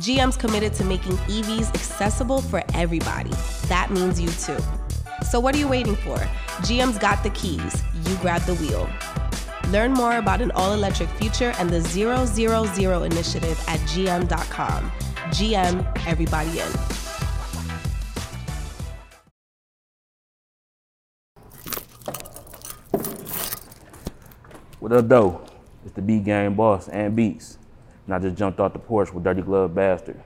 GM's committed to making EVs accessible for everybody. That means you too. So, what are you waiting for? GM's got the keys. You grab the wheel. Learn more about an all electric future and the 000 initiative at gm.com. GM, everybody in. What up, though? It's the Beat Gang boss Ant Beats. And I just jumped off the porch with Dirty Glove Bastard.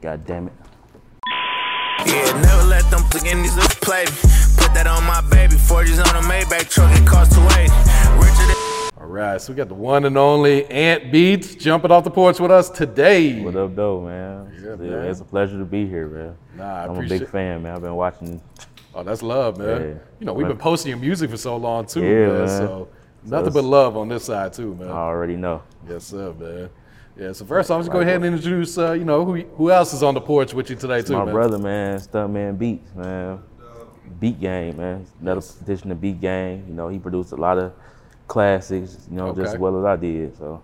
God damn it. Yeah, never let them beginnies play me. Put that on my baby. 40s on a Maybach truck, it cost 280. Richer than All right, so we got the one and only Ant Beats jumping off the porch with us today. What up, though, man? Yeah, Yeah, man. It's a pleasure to be here, man. Nah, I I'm a big fan, man. I've been watching. Oh, that's love, man. Yeah. You know, we've been posting your music for so long too, Yeah, man. man. So nothing it's- but love on this side too, man. I already know. yes, sir, man. Yeah. So first, I'm just go ahead and introduce, uh, you know, who who else is on the porch with you today too, My man. brother, man, Stuntman Beats, man. Beat Gang, man. Another petition to Beat Gang. You know, he produced a lot of classics, you know, just as well as I did. So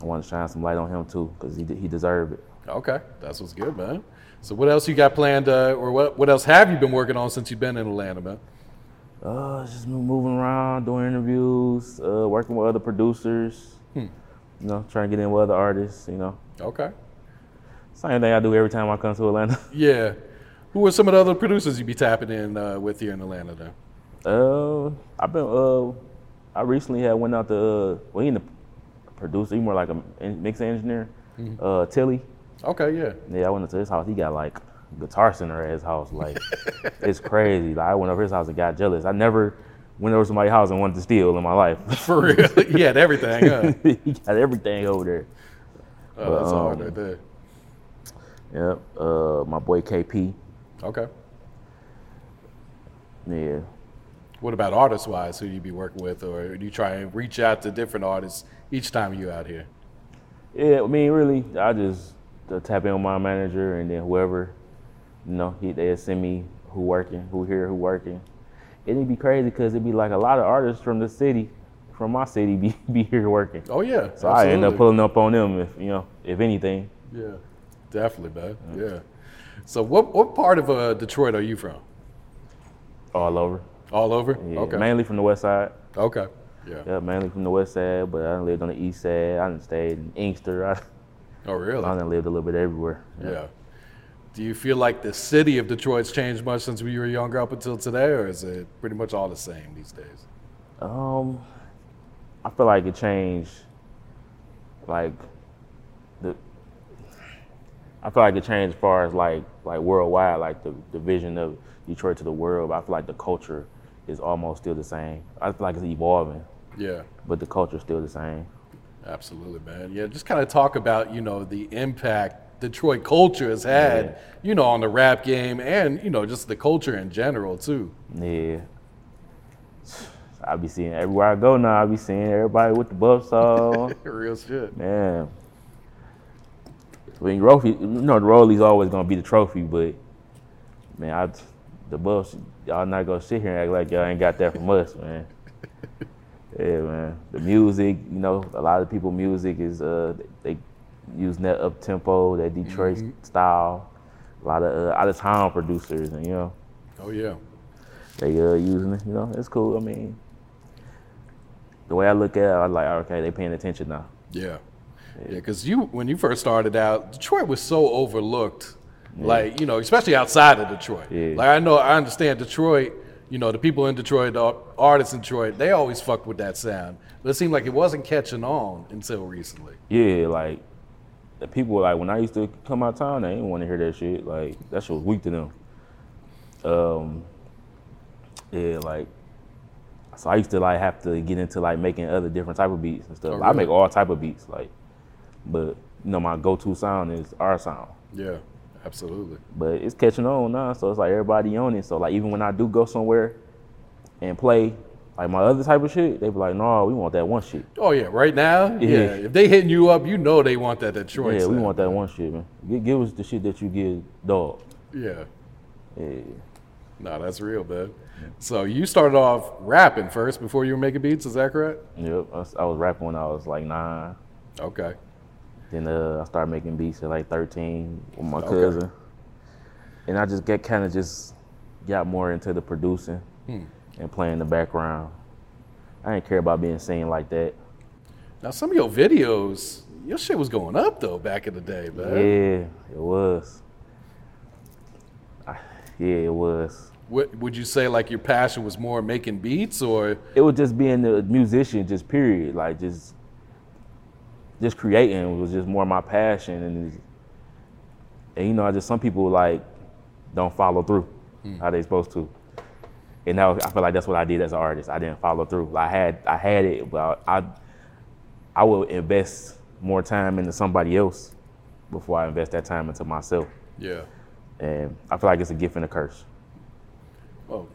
I want to shine some light on him too, because he, he deserved it. Okay, that's what's good, man. So what else you got planned, uh, or what what else have you been working on since you've been in Atlanta, man? Uh, just mo- moving around, doing interviews, uh, working with other producers. Hmm. You know, trying to get in with other artists. You know, Okay. same thing I do every time I come to Atlanta. Yeah. Who are some of the other producers you be tapping in uh, with here in Atlanta? Then. uh, I've been. Uh, I recently had went out to. Uh, well, he ain't a producer. He more like a mix engineer. Mm-hmm. Uh, Tilly. Okay, yeah. Yeah, I went to his house. He got like guitar center at his house. Like, it's crazy. Like, I went over his house and got jealous. I never went over somebody's house and wanted to steal in my life. For real, he had everything. Huh? he got everything over there. Oh, that's hard um, right there. Yep. Uh, my boy KP. Okay. Yeah. What about artist wise? Who you be working with, or do you try and reach out to different artists each time you out here? Yeah. I mean, really, I just uh, tap in with my manager and then whoever, you know, he they send me who working, who here, who working. It'd be crazy because it'd be like a lot of artists from the city, from my city, be be here working. Oh yeah. So I end up pulling up on them if you know, if anything. Yeah, definitely, man. Yeah. So what what part of uh, Detroit are you from? All over. All over. Yeah, okay. Mainly from the west side. Okay. Yeah. Yeah, mainly from the west side, but I lived on the east side. I done stayed in Inkster. I, Oh really? I done lived a little bit everywhere. Yeah. Do you feel like the city of Detroit's changed much since we were younger up until today, or is it pretty much all the same these days? Um, I feel like it changed. Like the, I feel like it changed as far as like like worldwide, like the the vision of Detroit to the world. But I feel like the culture is almost still the same. I feel like it's evolving, Yeah. but the culture's still the same. Absolutely, man. Yeah, just kind of talk about, you know, the impact Detroit culture has had, Yeah. you know, on the rap game and, you know, just the culture in general, too. Yeah. I be seeing everywhere I go now. I be seeing everybody with the buffs on. Real shit. Man, when trophy, you know the Rollies always gonna be the trophy, but man, I the buffs, y'all not gonna sit here and act like y'all ain't got that from us, man. Yeah, man. The music, you know, a lot of people music is uh they using that up tempo, that Detroit style. A lot of uh, out of town producers, and you know Oh, yeah. they uh using it. You know, it's cool. I mean, the way I look at it, I'm like, okay, they paying attention now. Yeah. Yeah, because you, when you first started out, Detroit was so overlooked. Like, you know, especially outside of Detroit. Yeah. Like, I know, I understand Detroit, you know, the people in Detroit, the artists in Detroit, they always fucked with that sound. But it seemed like it wasn't catching on until recently. Yeah, like the people like when I used to come out of town, they didn't want to hear that shit. Like that shit was weak to them. Um, yeah, like so I used to like have to get into like making other different type of beats and stuff. Oh, I make all type of beats, like, but you know my go-to sound is our sound. Yeah, Absolutely. but it's catching on now. So it's like everybody on it. So like even when I do go somewhere and play like my other type of shit, they be like, "No, we want that one shit. Oh yeah, right now, yeah. Yeah. If they hitting you up, you know they want that Detroit. yeah, we want that one shit, man. Give, give us the shit that you give dog. Yeah. Yeah, No, that's real, man. So you started off rapping first before you were making beats, is that correct? yep. I was, I was rapping when I was like nine. Okay. Then uh, I started making beats at like 13 with my Okay. cousin, and I just get kind of just got more into the producing Hmm. And playing the background. I didn't care about being seen like that. Now some of your videos, your shit was going up though back in the day, man. Yeah, it was. I, yeah, it was. What, would you say like your passion was more making beats or It was just being a musician, just period. Like just, just creating was just more my passion, and and you know, I just some people like don't follow through hmm. how they supposed to. And now I feel like that's what I did as an artist. I didn't follow through. I had I had it, but I I would invest more time into somebody else before I invest that time into myself. yeah. And I feel like it's a gift and a curse. Well,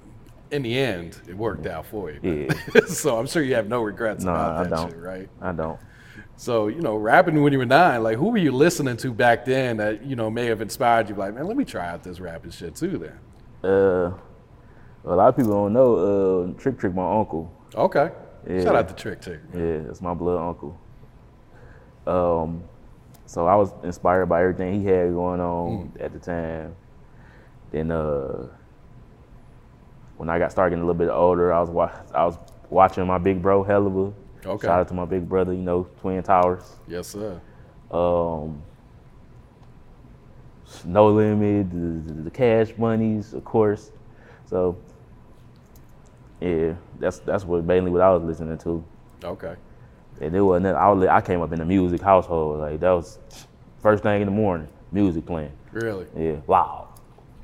in the end, it worked out for you. Yeah. so I'm sure you have no regrets No, about I that don't. shit, right? I don't. So, you know, rapping when you were nine, like who were you listening to back then that, you know, may have inspired you like, man, let me try out this rapping shit too then. Uh, a lot of people don't know. Uh, Trick Trick, my uncle. Okay. Yeah. Shout out to Trick Trick. Yeah, that's my blood uncle. Um, so I was inspired by everything he had going on Mm. at the time. Then, uh, when I got started getting a little bit older, I was wa- I was watching my big bro Helluva. Okay. Shout out to my big brother, you know, Twin Towers. Yes, sir. um, No Limit, the, the, the Cash Monies, of course. So, yeah, that's that's what mainly what I was listening to. Okay. And it wasn't. I, was, I came up in a music household. Like that was first thing in the morning, music playing. Really? Yeah, loud.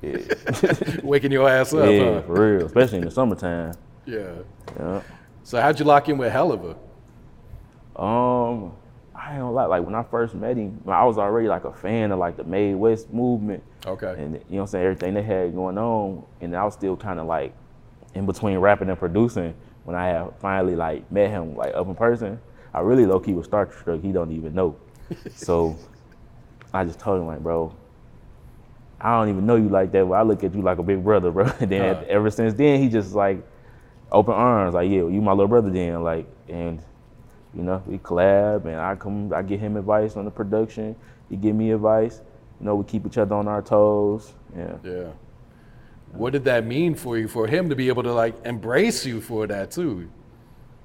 Yeah, Waking your ass up, yeah, huh? for real. Especially in the summertime. Yeah. Yeah. So how'd you lock in with Helluva? Um, I ain't gonna lie. Like when I first met him, I was already like a fan of like the Made West movement. Okay. and you know what I'm saying, everything they had going on, and I was still kind of like in between rapping and producing when I had finally like met him like up in person. I really low key was starstruck. He don't even know. so I just told him like, bro, I don't even know you like that, but I look at you like a big brother, bro. And then Uh. ever since then, he just like open arms, like, yeah, you my little brother then, like, and you know, we collab, and I come, I give him advice on the production. He give me advice. You know, we keep each other on our toes. Yeah. Yeah. What did that mean for you, for him to be able to like embrace you for that too?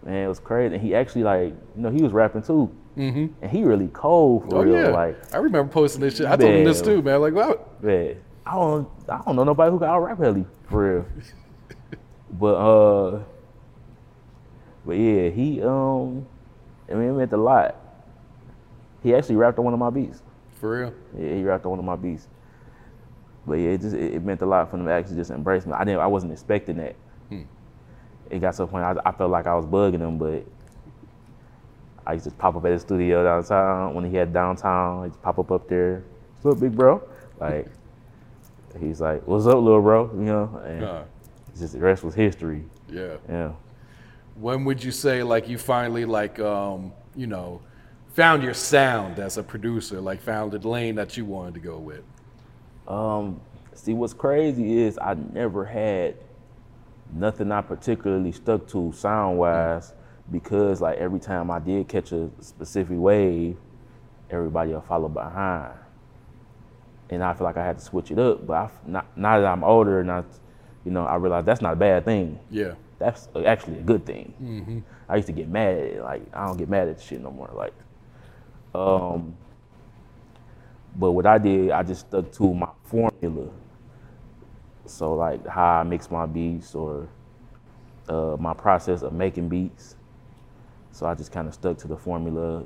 Man, it was crazy. And he actually like, you know, he was rapping too. Mm-hmm. And he really cold for Oh real. yeah. Like, I remember posting this shit. I told him this too, man. Like, wow. man, I don't, I don't know nobody who can out rap Helly for real. but uh, but yeah, he um, I mean, it meant a lot. He actually rapped on one of my beats. For real. Yeah, he rapped on one of my beats. But yeah, it just it, it meant a lot for them to actually just embrace me. I didn't, I wasn't expecting that. It got to a point I, I felt like I was bugging them, but I used to pop up at his studio downtown when he had downtown. I used to pop up up there. What's up, big bro? Like he's like, "What's up, little bro?" You know, and Uh, it's just the rest was history. yeah. Yeah. When would you say like you finally like um, you know, found your sound as a producer, like found the lane that you wanted to go with? Um, see, what's crazy is I never had nothing I particularly stuck to sound wise because like every time I did catch a specific wave, everybody will follow behind. And I feel like I had to switch it up. But I, not, now that I'm older and I, you know, I realize that's not a bad thing. Yeah. That's actually a good thing. I used to get mad at it. Like I don't get mad at shit no more. Like, um, but what I did, I just stuck to my formula. So like how I mix my beats or uh, my process of making beats. So I just kind of stuck to the formula,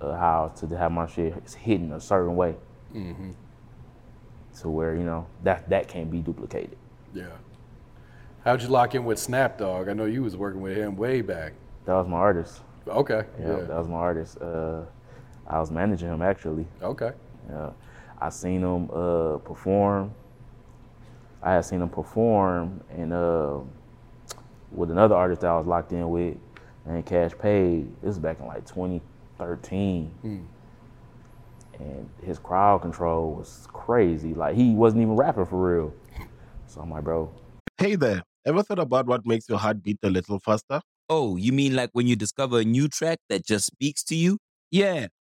uh, how to have my shit hidden a certain way, to where you know that that can't be duplicated. Yeah. How'd you lock in with Snap Dogg? I know you was working with him way back. That was my artist. Okay. Yeah, Yeah. that was my artist. Uh, I was managing him actually. Okay. Yeah. I seen him uh, perform. I had seen him perform and uh, with another artist that I was locked in with, and Cash Paid. This was back in like 2013. And his crowd control was crazy. Like he wasn't even rapping for real. So I'm like, bro, Hey there, ever thought about what makes your heart beat a little faster? Oh, you mean like when you discover a new track that just speaks to you? Yeah,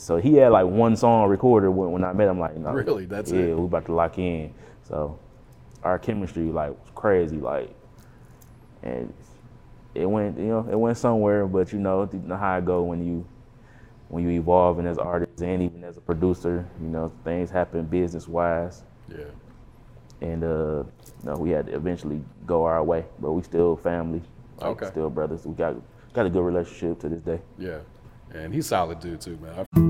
So he had like one song recorded when, when I met him. Like, no, Really? That's yeah, it? we about to lock in. So our chemistry like was crazy. Like, and it went, you know, it went somewhere. But you know, you know how it go when you when you evolving as artists and even as a producer. You know, things happen business wise, Yeah. and uh, you know, we had to eventually go our way. But we still family. Like, Okay. Still brothers. We got got a good relationship to this day. Yeah. And he's solid dude too, man. I-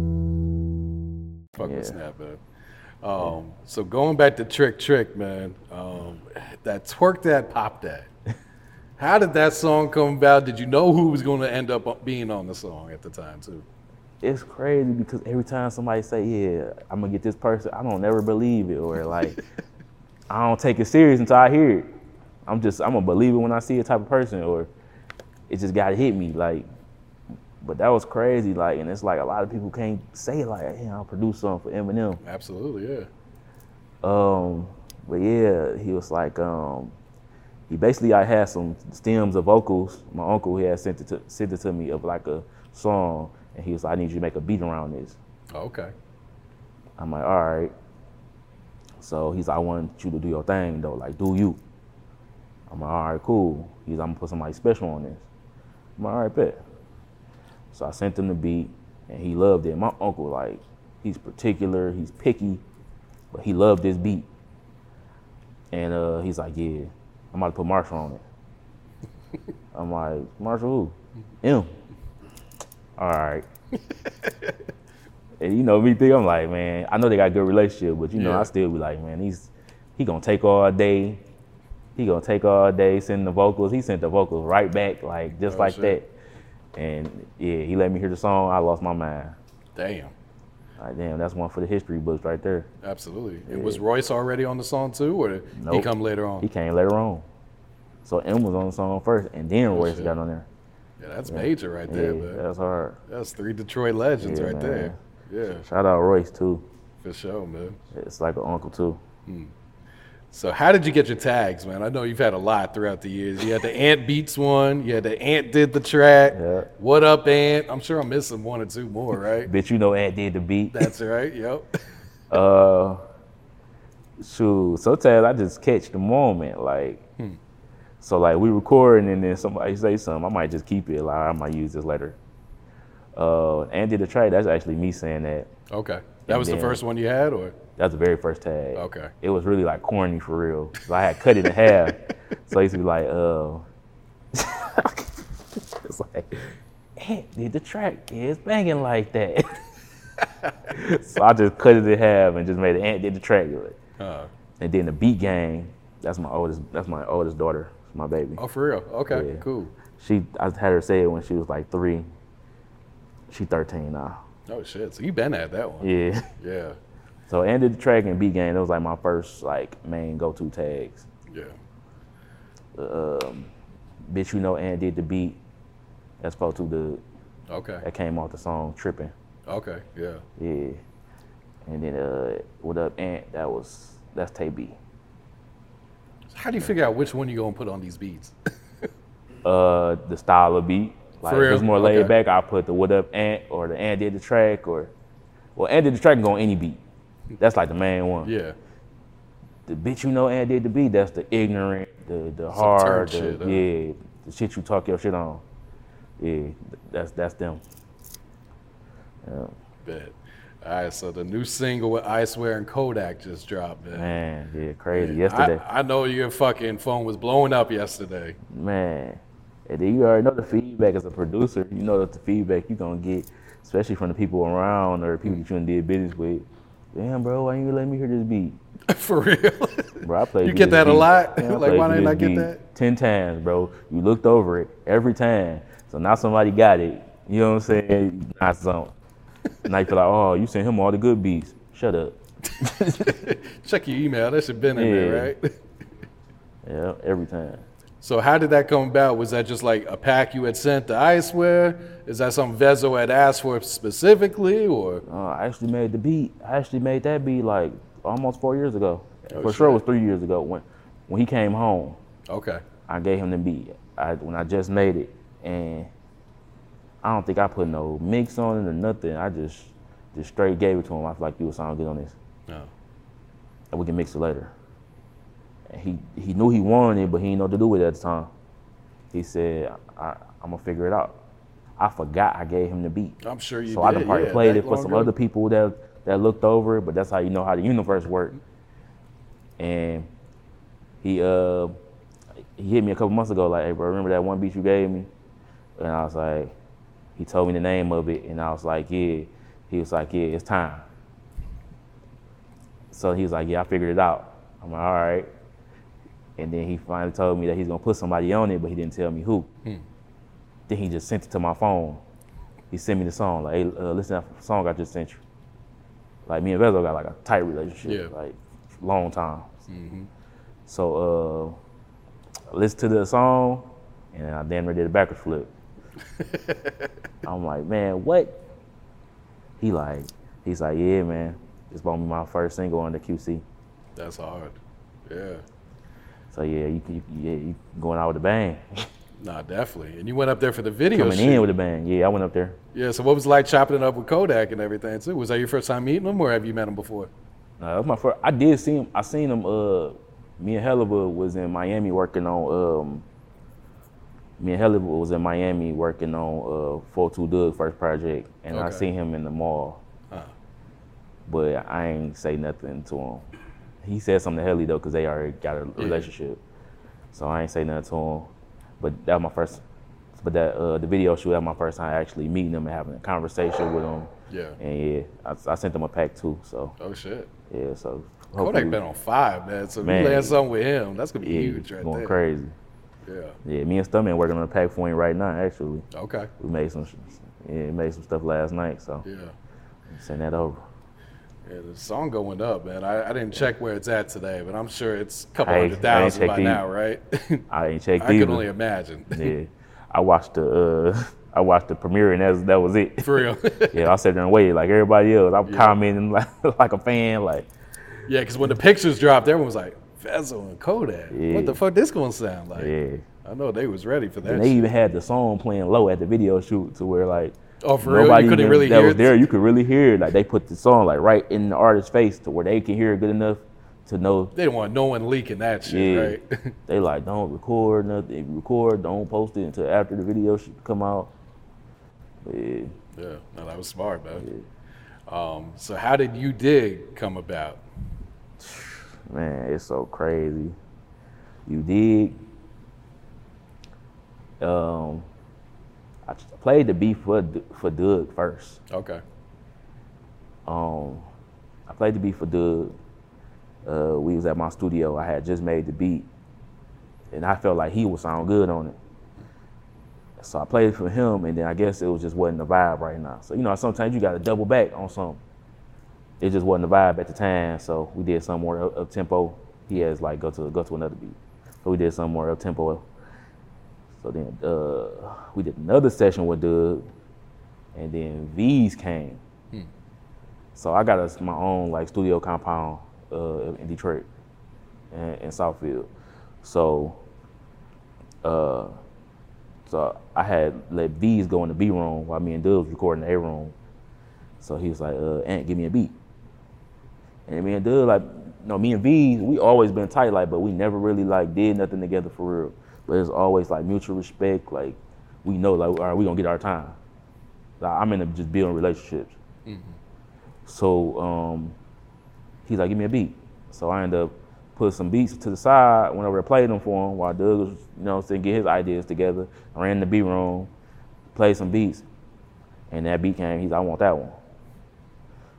Fucking Yeah. snap, man. Um, so going back to Trick Trick, man, um, that twerk that pop that. How did that song come about? Did you know who was going to end up being on the song at the time too? it's crazy because every time somebody say, "Yeah, I'm gonna get this person," I don't never believe it, or like, I don't take it serious until I hear it. I'm just, I'm gonna believe it when I see a type of person, or it just gotta hit me, like. But that was crazy, like, and it's like a lot of people can't say like, "Hey, I'll produce something for Eminem." Absolutely, yeah. Um, but yeah, he was like, um, he basically I had some stems of vocals. My uncle he had sent it to sent it to me of like a song, and he was like, I need you to make a beat around this. Okay. I'm like, all right. So he's like, I want you to do your thing though, like do you. I'm like, all right, cool. He's like, I'm gonna put somebody special on this. I'm like, all right, bet. So I sent him the beat, and he loved it. My uncle, like, he's particular, he's picky, but he loved this beat. And uh, he's like, yeah, I'm about to put Marshall on it. I'm like, Marshall who? Him. All right. And you know me think I'm like, man, I know they got a good relationship, but you know, Yeah. I still be like, man, he's he gonna take all day. He gonna take all day, send the vocals. He sent the vocals right back, like just Oh, like shit. that. And yeah, he let me hear the song. I lost my mind. Damn. Like, damn, that's one for the history books right there. Absolutely. And was Royce already on the song too, or did he come later on? He came later on. So M was on the song first, and then Royce shit. got on there. yeah, that's major right there, Yeah, man. that's hard. That's three Detroit legends Yeah, right man. there. Yeah, Shout out Royce too. for sure, man. It's like an uncle too. Hmm. So how did you get your tags, man? I know you've had a lot throughout the years. You had the Ant Beats one. You had the Ant did the track. Yeah. What up, Ant? I'm sure I'm missing one or two more, right? Bitch, you know Ant did the beat. That's right. Yep. Uh, shoot. Sometimes I just catch the moment, like. So like we recording and then somebody say something, I might just keep it. Like I might use this later. Uh, Ant did the track. That's actually me saying that. Okay. That was the first one you had, or That's the very first tag. Okay. It was really like corny for real. So I had cut it in half. So I used to be like, uh, it's like, Ant did the track. It's banging like that. so I just cut it in half and just made it Ant did the track. Like, uh, And then the beat gang, that's my oldest, that's my oldest daughter. my baby. Oh, for real? Okay, Yeah. cool. She, I had her say it when she was like three. She 13 now. Oh shit. So you been at that one? Yeah. Yeah. So Ant did the track and beat gang. That was like my first like main go-to tags. Yeah. Um, bitch, you know, Ant did the beat. That's supposed to the Okay. that came off the song Tripping. Okay. Yeah. Yeah. And then uh, what up, Ant? That was that's Tay B. How do you figure out which one you gonna put on these beats? Uh, the style of beat. Like if it's more laid Okay. back, I put the what up Ant or the Ant did the track or well Ant did the track and go on any beat. That's like the main one. yeah. The bitch you know Ant did the beat. That's the ignorant, the the hard, the, shit, huh? yeah, the shit you talk your shit on. Yeah, that's that's them. Yeah. Bet. All right. So the new single with Icewear and Kodak just dropped, man. Man, yeah, crazy. I- Yesterday, I, know your fucking phone was blowing up yesterday. man. And then you already know the feedback as a producer. You know that the feedback you're gonna get, especially from the people around or people that you did business with. Damn, bro, why you let me hear this beat? For real. Bro, I played You get that a lot? Like, why didn't I get beat that? Ten times, bro. You looked over it every time. So now somebody got it. You know what I'm saying? Not some. Now you feel like, oh, you sent him all the good beats. Shut up. Check your email. That should been in there, right? Yeah, every time. So how did that come about? Was that just like a pack you had sent to Icewear? Is that something Vezzo had asked for specifically, or Uh, I actually made the beat. I actually made that beat like almost four years ago. Oh, For sure, it was three years ago when when he came home. okay? I gave him the beat. I, when I just made it, and I don't think I put no mix on it or nothing. I just just straight gave it to him. I feel like you would sound good on this, No. and we can mix it later. And he he knew he wanted it, but he didn't know what to do with it at the time. He said, I, "I'm gonna figure it out." I forgot I gave him the beat. I'm sure you so I did, done probably yeah, played it for some ago. other people that that looked over it, but that's how you know how the universe works. And he uh he hit me a couple months ago, like, hey bro, remember that one beat you gave me? And I was like, he told me the name of it, and I was like, yeah. He was like, yeah, it's time. So he was like, yeah, I figured it out. I'm like, all right. And then he finally told me that he's gonna put somebody on it, but he didn't tell me who. Then he just sent it to my phone. He sent me the song, like, hey, uh, listen to that song I just sent you. Like me and Vezzo got like a tight relationship, Yeah. like long time. So uh, I listened to the song, and I damn near did a backwards flip. I'm like, man, what? He like, he's like, yeah, man, it's gonna be my first single on the QC. That's hard. Yeah. So yeah, you, you yeah, you going out with a bang, Nah, definitely. And you went up there for the video coming shoot. in with a bang. Yeah, I went up there. yeah. So what was it like chopping it up with Kodak and everything too? Was that your first time meeting him, or have you met him before? Uh, that was my first. I did see him. I seen him. Uh, me and Helluva was in Miami working on. Um, me and Helluva was in Miami working on uh, 42 Dugg first project, and I seen him in the mall. Huh. But I ain't say nothing to him. He said something to Helly though, cause they already got a relationship. So I ain't say nothing to him. But that was my first. But that uh, the video shoot that was my first time actually meeting him and having a conversation with him. Yeah. And yeah, I, I sent him a pack too. So Oh shit. yeah, so Kodak been on five, man. So if Man. you land something with him, that's gonna be yeah, huge right going there. crazy. Yeah. Yeah, me and Stuntman working on a pack for him right now. Actually, Okay. we made some, yeah, made some stuff last night. So Yeah. send that over. Yeah, the song going up, man. I, I didn't check where it's at today, but I'm sure it's a couple I- hundred thousand by either. now, right? I ain't checked I either. can only imagine. yeah, I watched the uh, I watched the premiere and that's, that was it. For real. yeah, I sat there and waited like everybody else. I'm commenting like, like a fan, like yeah, because when the pictures dropped, everyone was like, Vezzo and Kodak. Yeah. What the fuck this gonna sound like? yeah. I know they was ready for that. And they shit. even had the song playing low at the video shoot to where like Oh, for real? You couldn't really that hear was it? there. You could really hear it. Like they put the song like right in the artist's face to where they can hear it good enough to know They didn't want no one leaking that shit, Yeah. right? they like don't record nothing. If you record, don't post it until after the video should come out. But yeah, yeah, no, that was smart, man. Um, so how did U-Digg come about? man, it's so crazy. U-Digg. Um, I played the beat for for Dugg first. Okay. Um, I played the beat for Dugg. Uh, we was at my studio. I had just made the beat, and I felt like he would sound good on it. So I played for him, and then I guess it was just wasn't the vibe right now. So you know, sometimes you got to double back on something. It just wasn't the vibe at the time, so we did some more up, up tempo. He has like go to go to another beat, so we did some more up tempo. So then uh, we did another session with Dugg, and then Veeze came. So I got us my own like studio compound uh, in Detroit, and in Southfield. So, uh, so I had let Veeze go in the B room while me and Dugg was recording the A room. So he was like, uh, "Ant, give me a beat." And me and Dugg, like, no, me and Veeze, we always been tight, like, but we never really like did nothing together for real. But it's always like mutual respect. Like, we know, like, all right, we gonna get our time. Like, I'm into just building relationships. So um, he's like, give me a beat. So I end up putting some beats to the side, went over and played them for him while Dugg was, you know, saying get his ideas together. I ran the beat room, played some beats, and that beat came. He's like, I want that one.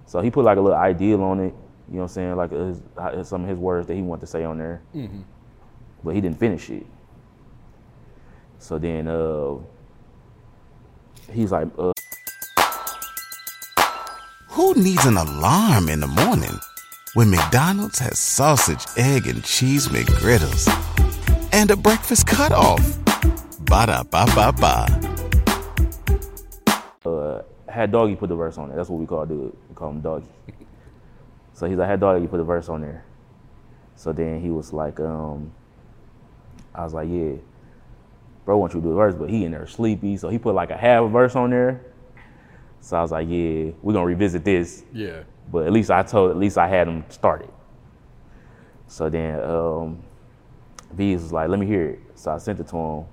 So he put like a little ideal on it, you know what I'm saying, like his, some of his words that he wanted to say on there. But he didn't finish it. So then uh, he's like, uh, Who needs an alarm in the morning when McDonald's has sausage, egg, and cheese McGriddles and a breakfast cutoff? Ba da ba ba ba. uh, had Doggy put the verse on there. That's what we call dude. We call him Doggy. so he's like, had Doggy put the verse on there. So then he was like, um, I was like, yeah, bro, want you to do the verse, but he in there sleepy. So he put like a half a verse on there. So I was like, yeah, we're gonna revisit this. Yeah. But at least I told, at least I had him started. So then um, Veeze was like, let me hear it. So I sent it to him.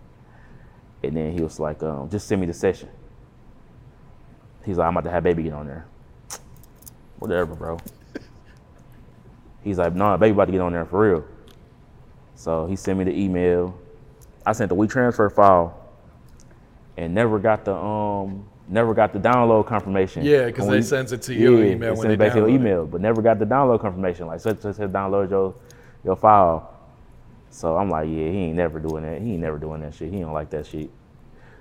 And then he was like, um, just send me the session. He's like, I'm about to have baby get on there. Whatever, bro. He's like, nah, baby about to get on there for real. So he sent me the email. I sent the WeTransfer file and never got the um never got the download confirmation. Yeah, because they sends it to you Yeah, email they when they back to your download it. email, but never got the download confirmation. Like such such said download your your file. So I'm like, yeah, he ain't never doing that. He ain't never doing that shit. He don't like that shit.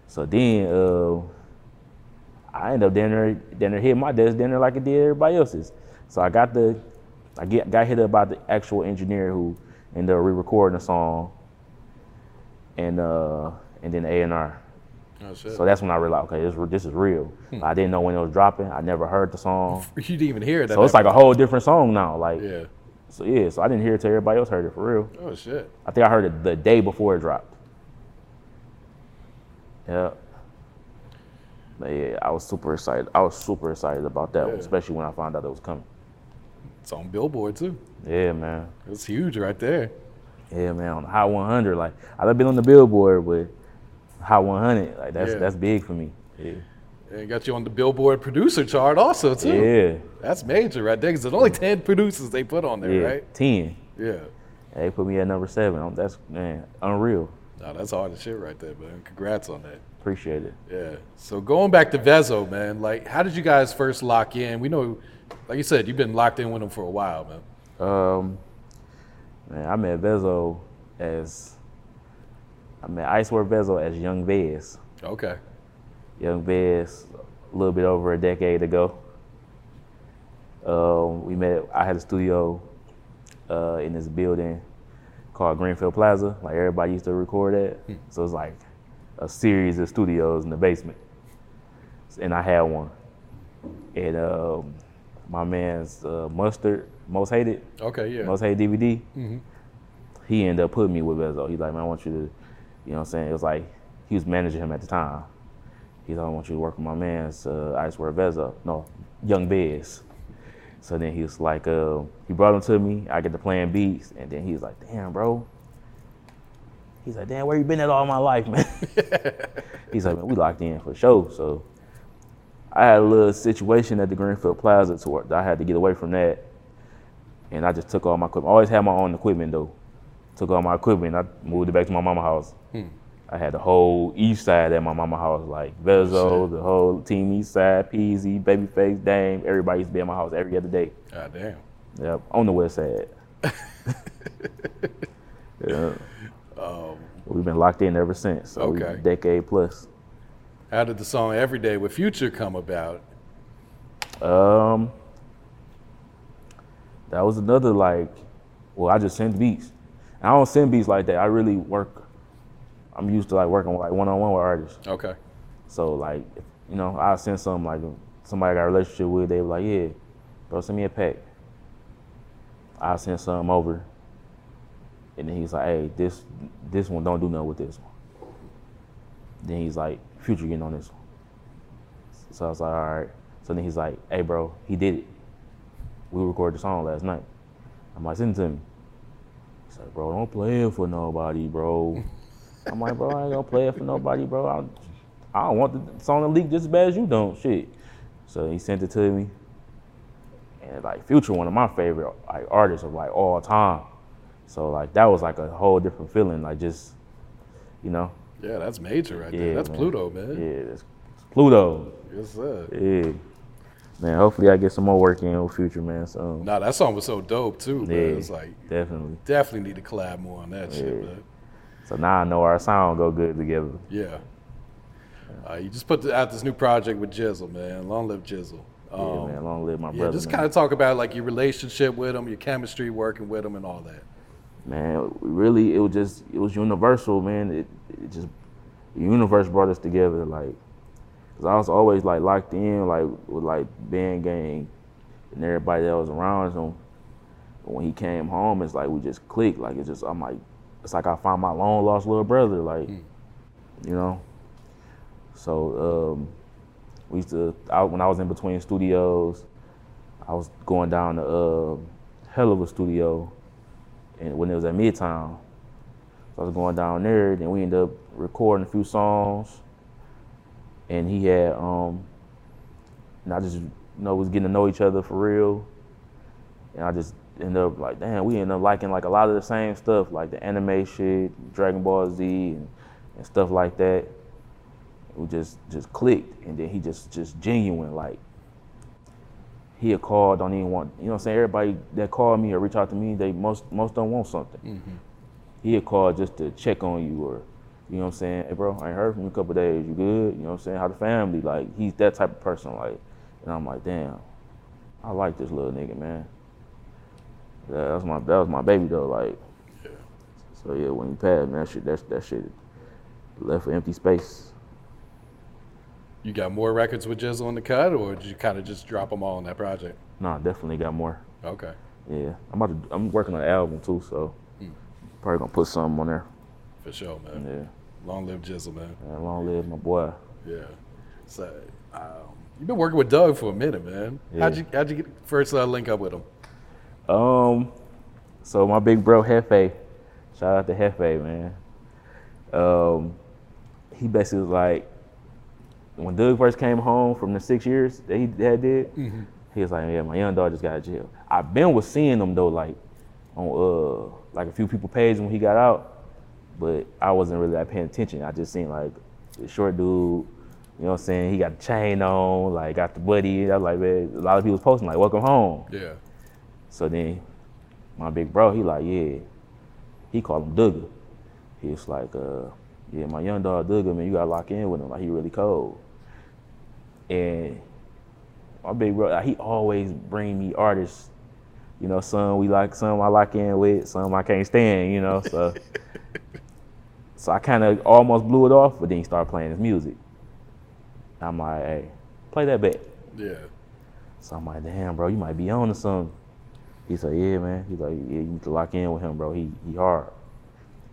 So then uh I end up down there, down there hitting my desk down there like it did everybody else's. So I got the, I get got hit up by the actual engineer who ended up re-recording the song, and uh and then the A and R. Oh shit. So that's when I realized, okay, this, this is real. I didn't know when it was dropping. I never heard the song. you didn't even hear it. So it's like a whole different song now. Like, Yeah. so yeah, so I didn't hear it till everybody else heard it for real. Oh shit. I think I heard it the day before it dropped. Yeah. But yeah, I was super excited. I was super excited about that one, especially when I found out it was coming. It's on Billboard too. Yeah, man. It's huge right there. Yeah, man. On the Hot 100, like I've been on the Billboard, but Hot 100, like that's Yeah. that's big for me. Yeah. And got you on the Billboard producer chart also too. Yeah. That's major right there because there's only ten producers they put on there, Yeah. right? Ten. Yeah. They put me at number seven. That's man, unreal. No, that's hard as shit right there, man. Congrats on that. Appreciate it. Yeah. So going back to Vezzo, man, like how did you guys first lock in? We know, like you said, you've been locked in with him for a while, man. Um, man, I met Vezzo as I met Icewear Vezzo as Young Vez. Okay. Young Vez, a little bit over a decade ago. Um, we met. I had a studio uh, in this building called Greenfield Plaza. Like everybody used to record at. So it's like a series of studios in the basement, and I had one. And um, my man's uh, Mustard, Most Hated. Okay, yeah. Most Hated DVD. Mhm. He ended up putting me with Vezzo. He's like, man, I want you to, you know what I'm saying? It was like, he was managing him at the time. He's like, I want you to work with my man's uh, Icewear Vezzo. No, Young Vez. So then he was like, uh, he brought him to me. I get to playing beats. And then he was like, damn, bro. He's like, damn, where you been at all my life, man? He's like, man, we locked in for sure. So I had a little situation at the Greenfield Plaza tour. I had to get away from that. And I just took all my equipment. I always had my own equipment though. Took all my equipment. I moved it back to my mama house. Hmm. I had the whole east side at my mama house, like Vezzo, the whole team east side, Peezy, Babyface, Dame. Everybody used to be at my house every other day. God damn. Yep, on the west side. yeah. We've been locked in ever since. So Okay. decade plus. How did the song "Everyday" with Future come about? Um, that was another like, well, I just send beats. And I don't send beats like that. I really work. I'm used to like working like one on one with artists. Okay. So like, you know, I send something like somebody I got a relationship with. They were like, yeah, bro, send me a pack. I send something over, and then he's like, hey, this this one don't do nothing with this one. Then he's like, Future getting on this one. So I was like, all right. So then he's like, hey, bro, he did it. We recorded the song last night. I'm like, send it to me. He's like, bro, don't play it for nobody, bro. I'm like, bro, I ain't gonna play it for nobody, bro. I, I don't want the song to leak just as bad as you don't. Shit. So he sent it to me. And like Future, one of my favorite like artists of like all time. So like that was like a whole different feeling. Like just, you know. Yeah, that's major right Yeah, there. That's man. Pluto, man. Yeah, that's Pluto. Yes, sir. Yeah. Man, hopefully I get some more work in with Future, man. So Nah, that song was so dope too, man. Yeah, It's like definitely. definitely need to collab more on that shit, Yeah. man. So now I know our sound go good together. Yeah. Uh, you just put out this new project with Jizzle, man. Long live Jizzle. Yeah, man. Long live my Um, yeah, brother. just kind of talk about like your relationship with him, your chemistry working with him, and all that. man, really, it was just it was universal, man. It, it just the universe brought us together, like, cause I was always like locked in, like with like band gang and everybody that was around him. But when he came home, it's like we just clicked. Like it's just I'm like, it's like I found my long lost little brother, like, you know. So um, we used to out when I was in between studios, I was going down to uh, Helluva studio and when it was at Midtown. So I was going down there, then we ended up recording a few songs. And he had um and I just you know was getting to know each other for real. And I just ended up like, damn, we ended up liking like a lot of the same stuff, like the anime shit, Dragon Ball Z and, and stuff like that. We just just clicked and then he just just genuine, like he had called, don't even want, you know what I'm saying? Everybody that called me or reach out to me, they most most don't want something. He had called just to check on you or, you know what I'm saying? Hey bro, I ain't heard from you in a couple days. You good? You know what I'm saying? How the family? Like he's that type of person. Like, and I'm like, damn, I like this little nigga, man. Yeah, that was my that was my baby though. Like, yeah. so yeah, when he passed, man, that shit that that shit left an empty space. You got more records with Jizzle in the cut, or did you kind of just drop them all on that project? No, I definitely got more. Okay. Yeah, I'm about to. I'm working on an album too, so Hmm. probably gonna put something on there. For sure, man. Yeah, Long live Jizzle, man. long live my boy. Yeah. So, um, you've been working with Dugg for a minute, man. How'd you how'd you get first uh, link up with him? Um, so my big bro Hefe, shout out to Hefe, man. Um, he basically was like, when Doug first came home from the six years that he had did, he was like, yeah, my young dog just got out of jail. I've been was seeing him though, like on uh like a few people pages when he got out, but I wasn't really like paying attention. I just seen like the short dude, you know what I'm saying? He got the chain on, like got the buddy. I was like, man, a lot of people posting like, welcome home. Yeah. So then my big bro, he like, yeah. He called him Duggar. He was like, uh, yeah, my young dog Duggar, man, you gotta lock in with him. Like he really cold. And my big bro, like, he always bring me artists. You know, some we like, some I lock in with, some I can't stand, you know. So so I kind of almost blew it off, but then he started playing his music. I'm like, hey, play that back. Yeah. So I'm like, damn, bro, you might be on to something. He said, yeah, man. He's like, yeah, you need to lock in with him, bro. He he hard.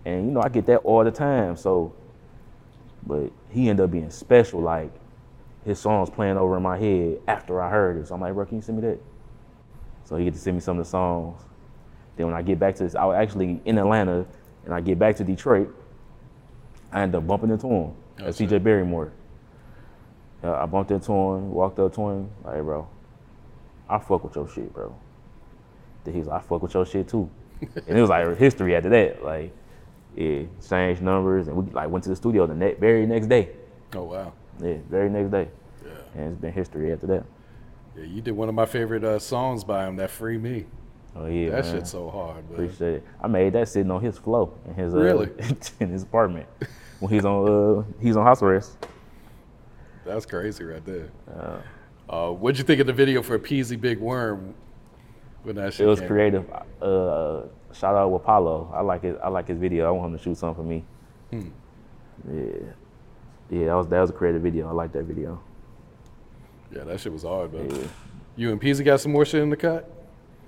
And you know, I get that all the time. So, but he ended up being special. Like his songs playing over in my head after I heard it. So I'm like, bro, can you send me that? So he get to send me some of the songs. Then when I get back to this, I was actually in Atlanta, and I get back to Detroit. I end up bumping into him Oh, at. CJ Barrymore. Uh, I bumped into him, walked up to him, like, bro, I fuck with your shit, bro. Then he's like, I fuck with your shit too. and it was like history after that. Like, yeah, changed numbers, and we like went to the studio the ne- very next day. Oh wow. Yeah, very next day. Yeah. And it's been history after that. Yeah, you did one of my favorite uh, songs by him, that "Free Me." Oh yeah, that man. shit's so hard, man. Appreciate it. I made that sitting on his floor in his uh, Really? in his apartment when he's on uh he's on house arrest. That's crazy right there. Uh, what'd you think of the video for Peezy Big Worm when that shit It was creative. Uh, shout out with Apollo. I like it. I like his video. I want him to shoot something for me. Hmm. Yeah, yeah. That was that was a creative video. I like that video. Yeah, that shit was hard, man. Yeah. You and Peezy got some more shit in the cut?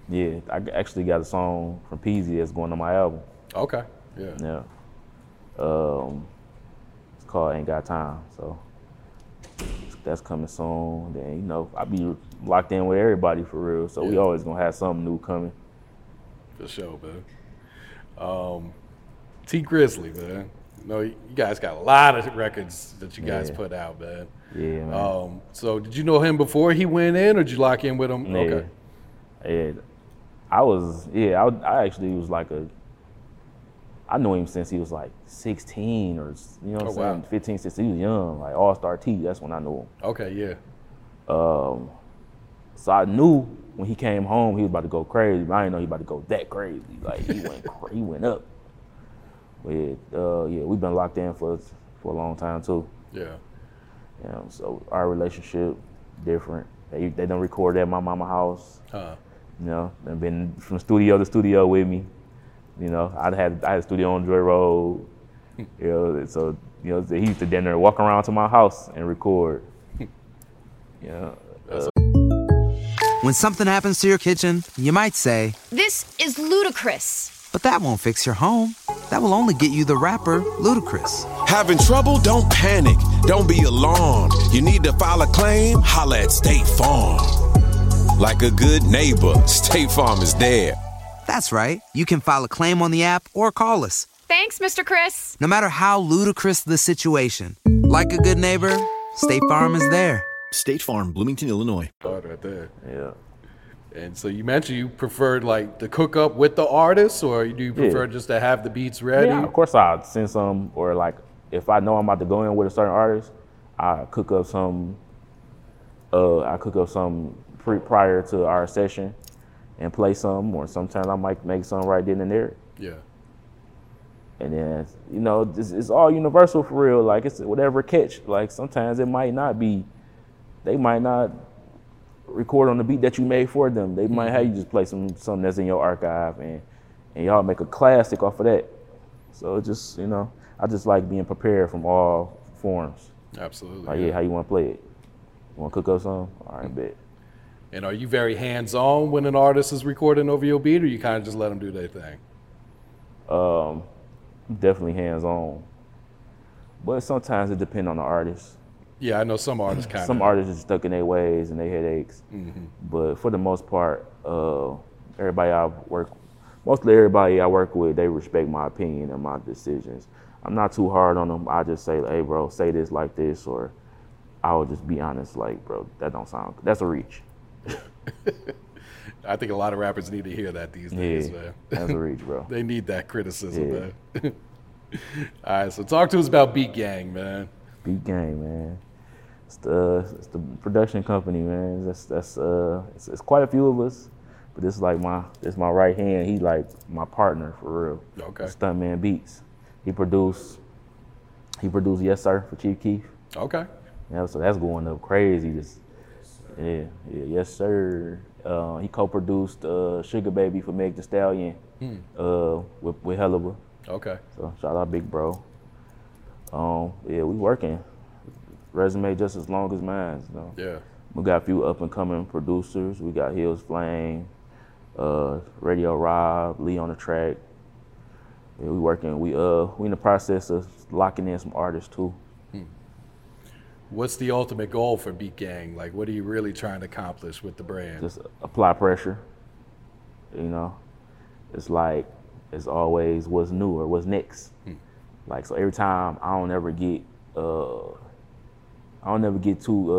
Yeah, I actually got a song from Peezy that's going on my album. Okay. Yeah. Yeah. Um, called Ain't Got Time. So that's coming soon. Then you know I be locked in with everybody for real. So we always gonna have something new coming. For sure, man. Um, Tee Grizzley, man. You know, you guys got a lot of records that you guys Yeah. put out, man. Yeah, man. Um, so did you know him before he went in, or did you lock in with him? Yeah. Okay. Yeah. I was yeah, I, I actually was like a I knew him since he was like 16 or you know what Oh, I'm saying, wow. 15, 16. He was young, like All Star T. That's when I knew him. Okay, yeah. Um, so I knew when he came home he was about to go crazy, but I didn't know he was about to go that crazy. Like he went cra- he went up. But yeah, uh, yeah, we've been locked in for for a long time too. Yeah. You know, so our relationship different. They they done recorded at my mama house. Huh. You know, they've been from studio to studio with me. You know, I had I had a studio on Joy Road. You know, so you know he used to then there walk around to my house and record. You know, uh, When something happens to your kitchen, you might say, This is ludicrous. but that won't fix your home. That will only get you the rapper, Ludacris. Having trouble? Don't panic. Don't be alarmed. You need to file a claim? Holla at State Farm. Like a good neighbor, State Farm is there. That's right. You can file a claim on the app or call us. Thanks, Mr. Chris. No matter how ludicrous the situation, like a good neighbor, State Farm is there. State Farm, Bloomington, Illinois. Hard right there. Yeah. And so you mentioned you preferred like to cook up with the artist, or do you prefer Yeah. just to have the beats ready? Yeah, of course I'll send some, or like if I know I'm about to go in with a certain artist, I cook up some. Uh, I cook up some pre- prior to our session, and play some, or sometimes I might make some right then and there. Yeah. And then you know it's, it's all universal for real. Like it's whatever catch. Like sometimes it might not be, they might not record on the beat that you made for them. They might have mm-hmm. you just play some something that's in your archive and and y'all make a classic off of that. So it just you know I just like being prepared from all forms. Absolutely. Like yeah, how you want to play it? You want to cook up some? All right, mm-hmm. bet. And are you very hands on when an artist is recording over your beat, or you kind of just let them do their thing? Um, definitely hands on. But sometimes it depends on the artist. Yeah, I know some artists kind of. Some artists are stuck in their ways and they headaches. Mhm. But for the most part, uh, everybody I work, mostly everybody I work with, they respect my opinion and my decisions. I'm not too hard on them. I just say, hey, bro, say this like this, or I will just be honest, like, bro, that don't sound. That's a reach. I think a lot of rappers need to hear that these days, Yeah, man. that's a reach, bro. they need that criticism, Yeah. man. All right, so talk to us about Beat Gang, man. Beat Gang, man. It's the it's the production company, man. That's that's uh, it's, it's quite a few of us, but this is like my this is my right hand. He like my partner for real. Okay. Stuntman Beats. He produced. He produced Yes Sir for Chief Keef. Okay. Yeah, so that's going up crazy. Just yeah, yeah, Yes Sir. Uh, he co-produced uh, Sugar Baby for Meg Thee Stallion. Hmm. Uh, with with Helluva. Okay. So shout out Big Bro. Um, yeah, we working. Resume just as long as mine. Know? Yeah. We got a few up and coming producers. We got Hills Flame, uh, Radio Rob, Lee on the track. Yeah, we working. We uh we in the process of locking in some artists too. What's the ultimate goal for Beat Gang? Like, what are you really trying to accomplish with the brand? Just apply pressure. You know, it's like it's always what's new or what's next. Like so, every time I don't ever get uh I don't ever get too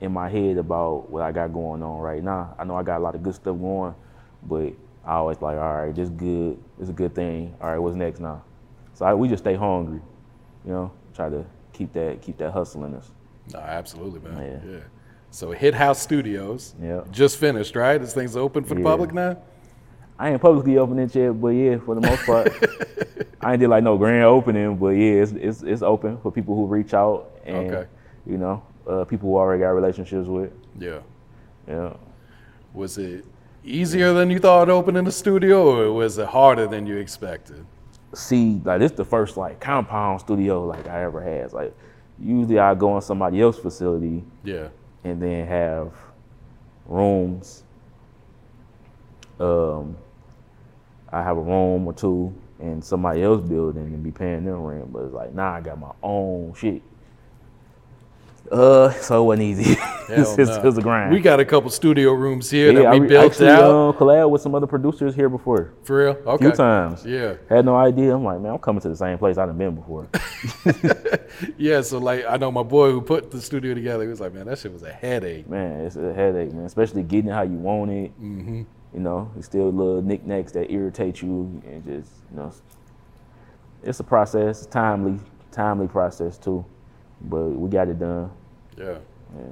uh in my head about what I got going on right now. I know I got a lot of good stuff going, but I always like, all right, this good, this is a good thing. All right, what's next now? So I, we just stay hungry, you know, try to keep that keep that hustle in us. No, absolutely, man. Yeah. Yeah. So Hit House Studios. Yeah. Just finished, right? This thing's open for the Yeah. public now. I ain't publicly opened it yet, but yeah, for the most part, I ain't did like no grand opening, but yeah, it's it's, it's open for people who reach out and Okay. you know, uh, people who already got relationships with. Yeah. Yeah. Was it easier than you thought opening the studio, or was it harder than you expected? See, like this the first like compound studio like I ever had. Like usually I go in somebody else's facility Yeah. and then have rooms. Um I have a room or two in somebody else's building and be paying them rent, but it's like nah I got my own shit. Uh so it wasn't easy. it's, nah. it's a grind. We got a couple studio rooms here that I we re- built actually, out. Um, collab with some other producers here before. For real? A few times. Yeah. Had no idea. I'm like, man, I'm coming to the same place I done been before. Yeah, so like I know my boy who put the studio together. He was like, "Man, that shit was a headache." Man, it's a headache, man. Especially getting it how you want it. Mhm. You know, it's still little knickknacks that irritate you, and just you know, it's a process, timely, timely process too. But we got it done. Yeah. Yeah,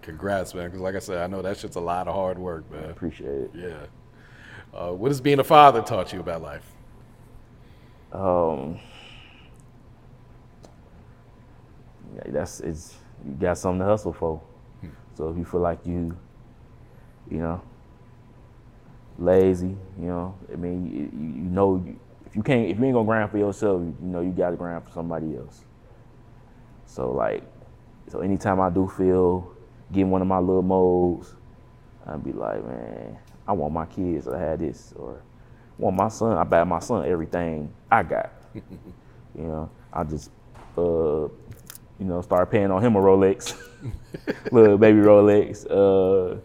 Congrats, man. Because like I said, I know that shit's a lot of hard work, man. appreciate it. Yeah. Uh, what has being a father taught you about life? Um, yeah, that's it's you got something to hustle for. So if you feel like you, you know, lazy, you know, I mean, you, you you know, if you can't, if you ain't gonna grind for yourself, you, you know, you got to grind for somebody else. So like, so anytime I do feel get one of my little modes, I'd be like, man, I want my kids to have this, or want my son. I buy my son everything I got. you know, I just, uh, you know, start paying on him a Rolex, little baby Rolex. Uh,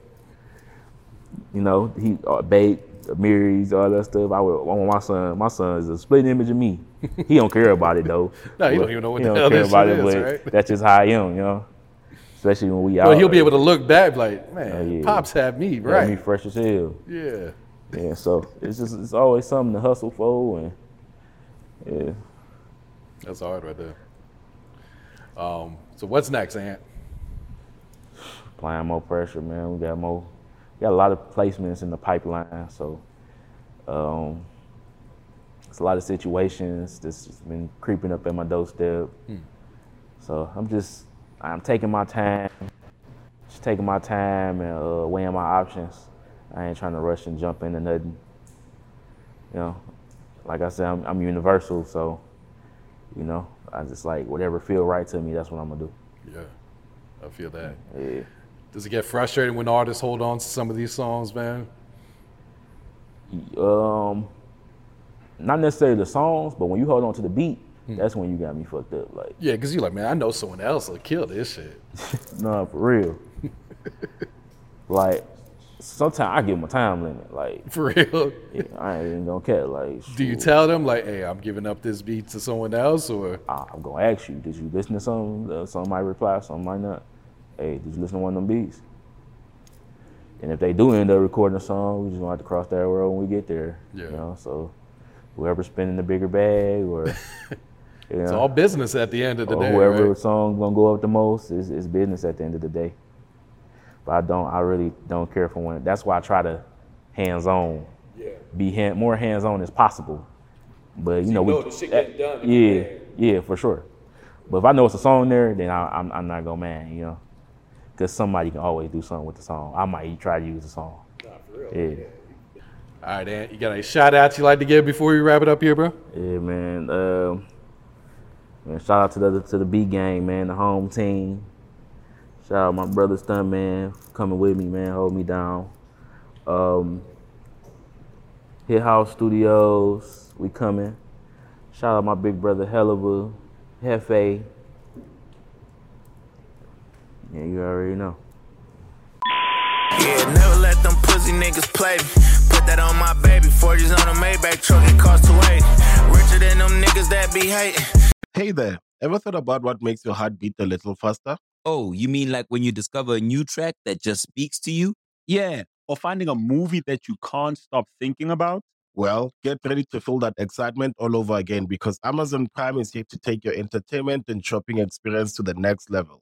you know, he uh, bait, mirrors, all that stuff. I, would, I want my son. My son is a split image of me. He don't care about it though. No, he don't even know what he the don't hell care about it, is, but right? That's just how I am, you know. Especially when we out. Well, he'll be able to look back like, man, Oh, yeah. pops had me Had right. me fresh as hell. Yeah. Yeah, so it's just it's always something to hustle for and yeah. That's hard right there. Um, so what's next, Ant? applying more pressure, man. We got more, got a lot of placements in the pipeline. So, um, it's a lot of situations that's been creeping up at my doorstep. Hmm. So I'm just, I'm taking my time, just taking my time and uh, weighing my options. I ain't trying to rush and jump into nothing. You know, like I said, I'm, I'm universal, so you know, I just like whatever feel right to me. That's what I'm gonna do. Yeah, I feel that. Yeah. Does it get frustrating when artists hold on to some of these songs, man? Um, not necessarily the songs, but when you hold on to the beat, Hmm. that's when you got me fucked up. Like, Yeah, because you're like, man, I know someone else will kill this shit. no, for real. like, sometimes I give them a time limit. Like, For real? yeah, I ain't even gonna care. Like, Do you tell them like, hey, I'm giving up this beat to someone else, or I'm gonna ask you, did you listen to some? Uh, some might reply, some might not. Hey, did you listen to one of them beats? And if they do end up recording a song, we just gonna have to cross that road when we get there. Yeah. You know, so whoever's spinning the bigger bag or you it's all business at the end of the or day, whoever right? song gonna go up the most is, is business at the end of the day. But I don't, I really don't care for when. That's why I try to hands on, Yeah. be hand, more hands on as possible. But you So know, you we, know the shit eh, getting done yeah, yeah, for sure. But if I know it's a song there, then I, I'm, I'm not gonna man, you know, because somebody can always do something with the song. I might try to use the song. Yeah. All right, Ant, you got any shout outs you like to give before we wrap it up here, bro? Yeah, man. Um, man, shout out to the to the B gang, man, the home team. Shout out my brother Stunt man for coming with me, man, hold me down. Um, Hit House Studios, we coming. Shout out my big brother Helluva, Hefe. Yeah, you already know. Yeah, never let them pussy niggas play me. Put that on my baby. 40s on a Maybach truck, it cost 280. Richer than them niggas that be hating. Hey there, ever thought about what makes your heart beat a little faster? Oh, you mean like when you discover a new track that just speaks to you? Yeah, or finding a movie that you can't stop thinking about? Well, get ready to feel that excitement all over again because Amazon Prime is here to take your entertainment and shopping experience to the next level.